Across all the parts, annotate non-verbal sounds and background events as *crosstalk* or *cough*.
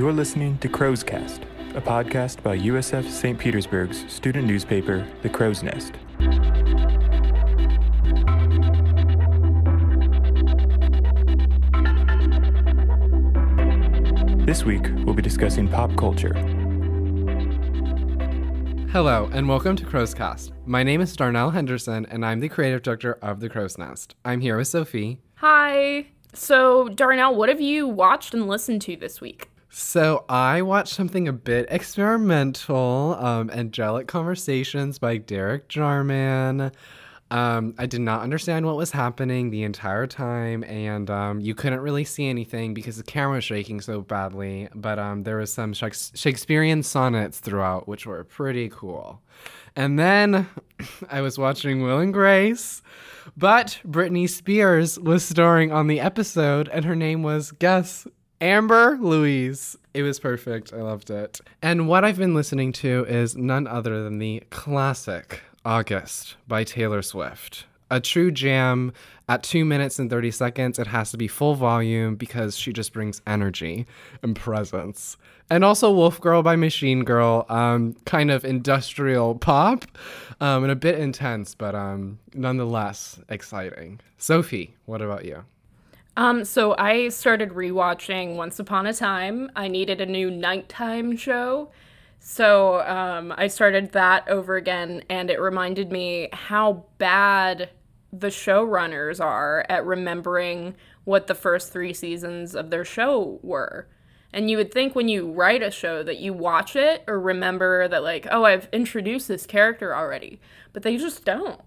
You're listening to Crow's Cast, a podcast by USF St. Petersburg's student newspaper, The Crow's Nest. This week, we'll be discussing pop culture. Hello, and welcome to Crow's Cast. My name is Darnell Henderson, and I'm the creative director of The Crow's Nest. I'm here with Sophie. Hi. So, Darnell, what have you watched and listened to this week? So, I watched something a bit experimental um, Angelic Conversations by Derek Jarman. Um, I did not understand what was happening the entire time, and um, you couldn't really see anything because the camera was shaking so badly. But um, there was some Shakespearean sonnets throughout, which were pretty cool. And then *clears throat* I was watching Will and Grace, but Britney Spears was starring on the episode, and her name was guess Amber Louise. It was perfect. I loved it. And what I've been listening to is none other than the classic August by Taylor Swift. A true jam at 2 minutes and 30 seconds. It has to be full volume because she just brings energy and presence. And also Wolf Girl by Machine Girl, um, kind of industrial pop um, and a bit intense, but um, nonetheless exciting. Sophie, what about you? Um, so I started rewatching Once Upon a Time. I needed a new nighttime show. So um, I started that over again, and it reminded me how bad the showrunners are at remembering what the first three seasons of their show were. And you would think when you write a show that you watch it or remember that, like, oh, I've introduced this character already, but they just don't.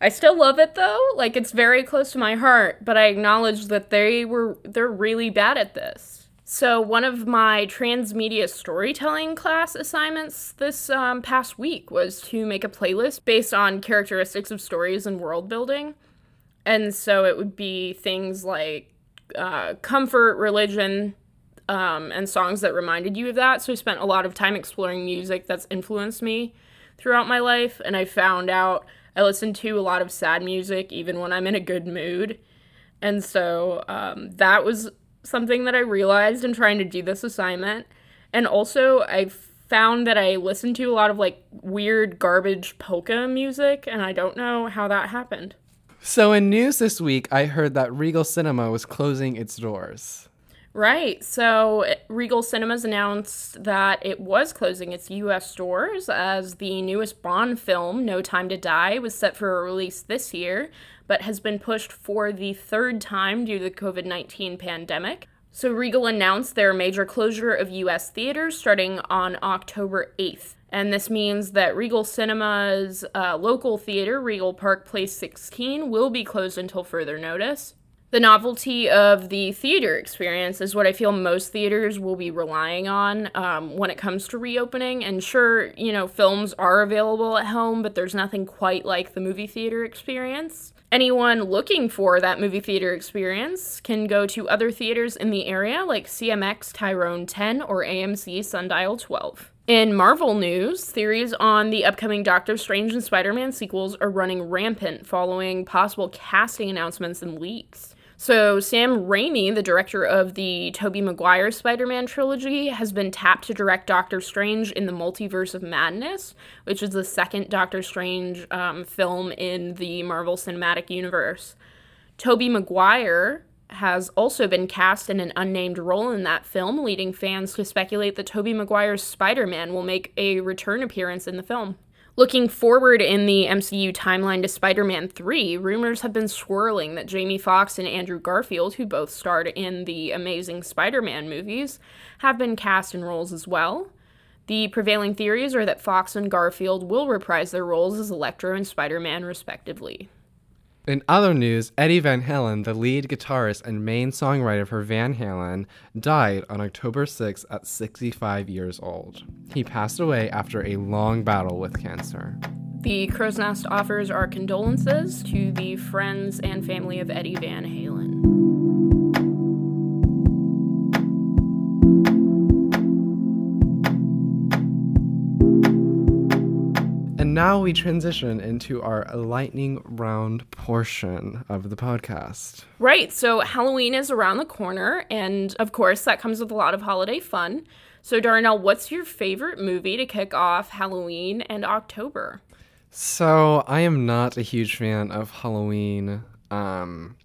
I still love it though. Like it's very close to my heart, but I acknowledge that they were they're really bad at this. So one of my transmedia storytelling class assignments this um, past week was to make a playlist based on characteristics of stories and world building, and so it would be things like uh, comfort, religion, um, and songs that reminded you of that. So I spent a lot of time exploring music that's influenced me throughout my life, and I found out I listen to a lot of sad music even when I'm in a good mood. And so um, that was something that I realized in trying to do this assignment. And also, I found that I listened to a lot of like weird garbage polka music, and I don't know how that happened. So, in news this week, I heard that Regal Cinema was closing its doors. Right. So Regal Cinemas announced that it was closing its US stores as the newest Bond film, No Time to Die, was set for a release this year, but has been pushed for the third time due to the COVID 19 pandemic. So Regal announced their major closure of US theaters starting on October 8th. And this means that Regal Cinema's uh, local theater, Regal Park Place 16, will be closed until further notice the novelty of the theater experience is what I feel most theaters will be relying on um, when it comes to reopening. And sure, you know, films are available at home, but there's nothing quite like the movie theater experience. Anyone looking for that movie theater experience can go to other theaters in the area like CMX Tyrone 10 or AMC Sundial 12. In Marvel news, theories on the upcoming Doctor Strange and Spider Man sequels are running rampant following possible casting announcements and leaks. So, Sam Raimi, the director of the Tobey Maguire Spider Man trilogy, has been tapped to direct Doctor Strange in the Multiverse of Madness, which is the second Doctor Strange um, film in the Marvel Cinematic Universe. Tobey Maguire has also been cast in an unnamed role in that film, leading fans to speculate that Tobey Maguire's Spider Man will make a return appearance in the film. Looking forward in the MCU timeline to Spider Man 3, rumors have been swirling that Jamie Foxx and Andrew Garfield, who both starred in the Amazing Spider Man movies, have been cast in roles as well. The prevailing theories are that Foxx and Garfield will reprise their roles as Electro and Spider Man, respectively. In other news, Eddie Van Halen, the lead guitarist and main songwriter for Van Halen, died on October 6 at 65 years old. He passed away after a long battle with cancer. The Crow's Nest offers our condolences to the friends and family of Eddie Van Halen. Now we transition into our lightning round portion of the podcast. Right. So Halloween is around the corner, and of course, that comes with a lot of holiday fun. So, Darnell, what's your favorite movie to kick off Halloween and October? So, I am not a huge fan of Halloween. Um,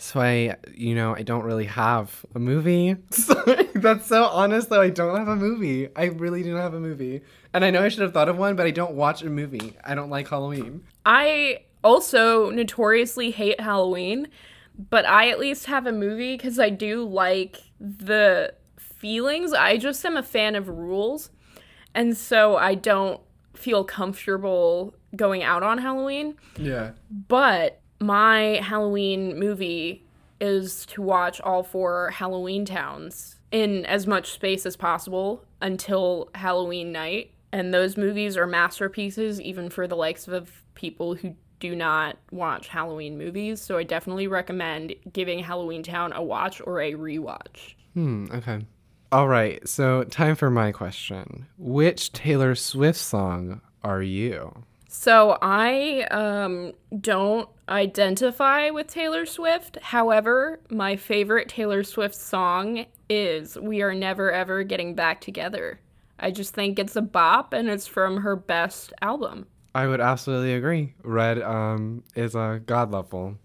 so I, you know, I don't really have a movie. *laughs* That's so honest, though. I don't have a movie. I really do not have a movie. And I know I should have thought of one, but I don't watch a movie. I don't like Halloween. I also notoriously hate Halloween, but I at least have a movie because I do like the feelings. I just am a fan of rules. And so I don't feel comfortable going out on Halloween. Yeah. But my Halloween movie is to watch all four Halloweentowns in as much space as possible until Halloween night. And those movies are masterpieces, even for the likes of people who do not watch Halloween movies. So I definitely recommend giving Halloweentown a watch or a rewatch. Hmm, okay. All right, so time for my question. Which Taylor Swift song are you? So I um, don't identify with Taylor Swift. However, my favorite Taylor Swift song is We Are Never Ever Getting Back Together. I just think it's a bop and it's from her best album. I would absolutely agree. Red um, is a god level.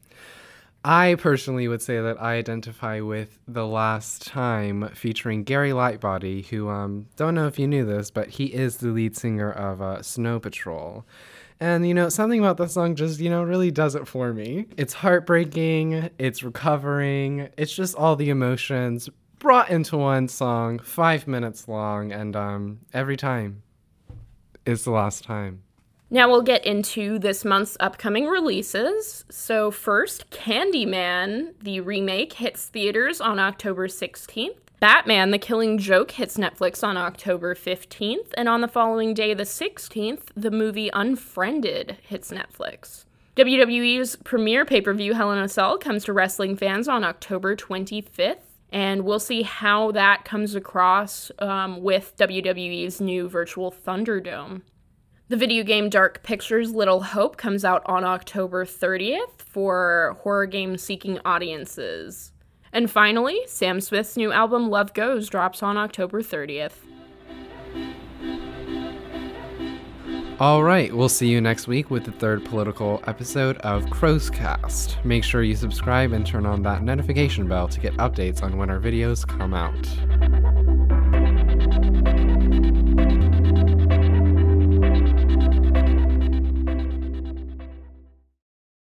I personally would say that I identify with The Last Time featuring Gary Lightbody, who, um, don't know if you knew this, but he is the lead singer of uh, Snow Patrol. And, you know, something about the song just, you know, really does it for me. It's heartbreaking, it's recovering, it's just all the emotions brought into one song, five minutes long, and um, every time is the last time. Now we'll get into this month's upcoming releases. So, first, Candyman, the remake, hits theaters on October 16th. Batman The Killing Joke hits Netflix on October 15th. And on the following day, the 16th, the movie Unfriended hits Netflix. WWE's premiere pay per view, Hell in a Cell, comes to wrestling fans on October 25th. And we'll see how that comes across um, with WWE's new virtual Thunderdome. The video game Dark Pictures Little Hope comes out on October 30th for horror game seeking audiences. And finally, Sam Smith's new album Love Goes drops on October 30th. All right, we'll see you next week with the third political episode of Crowscast. Make sure you subscribe and turn on that notification bell to get updates on when our videos come out.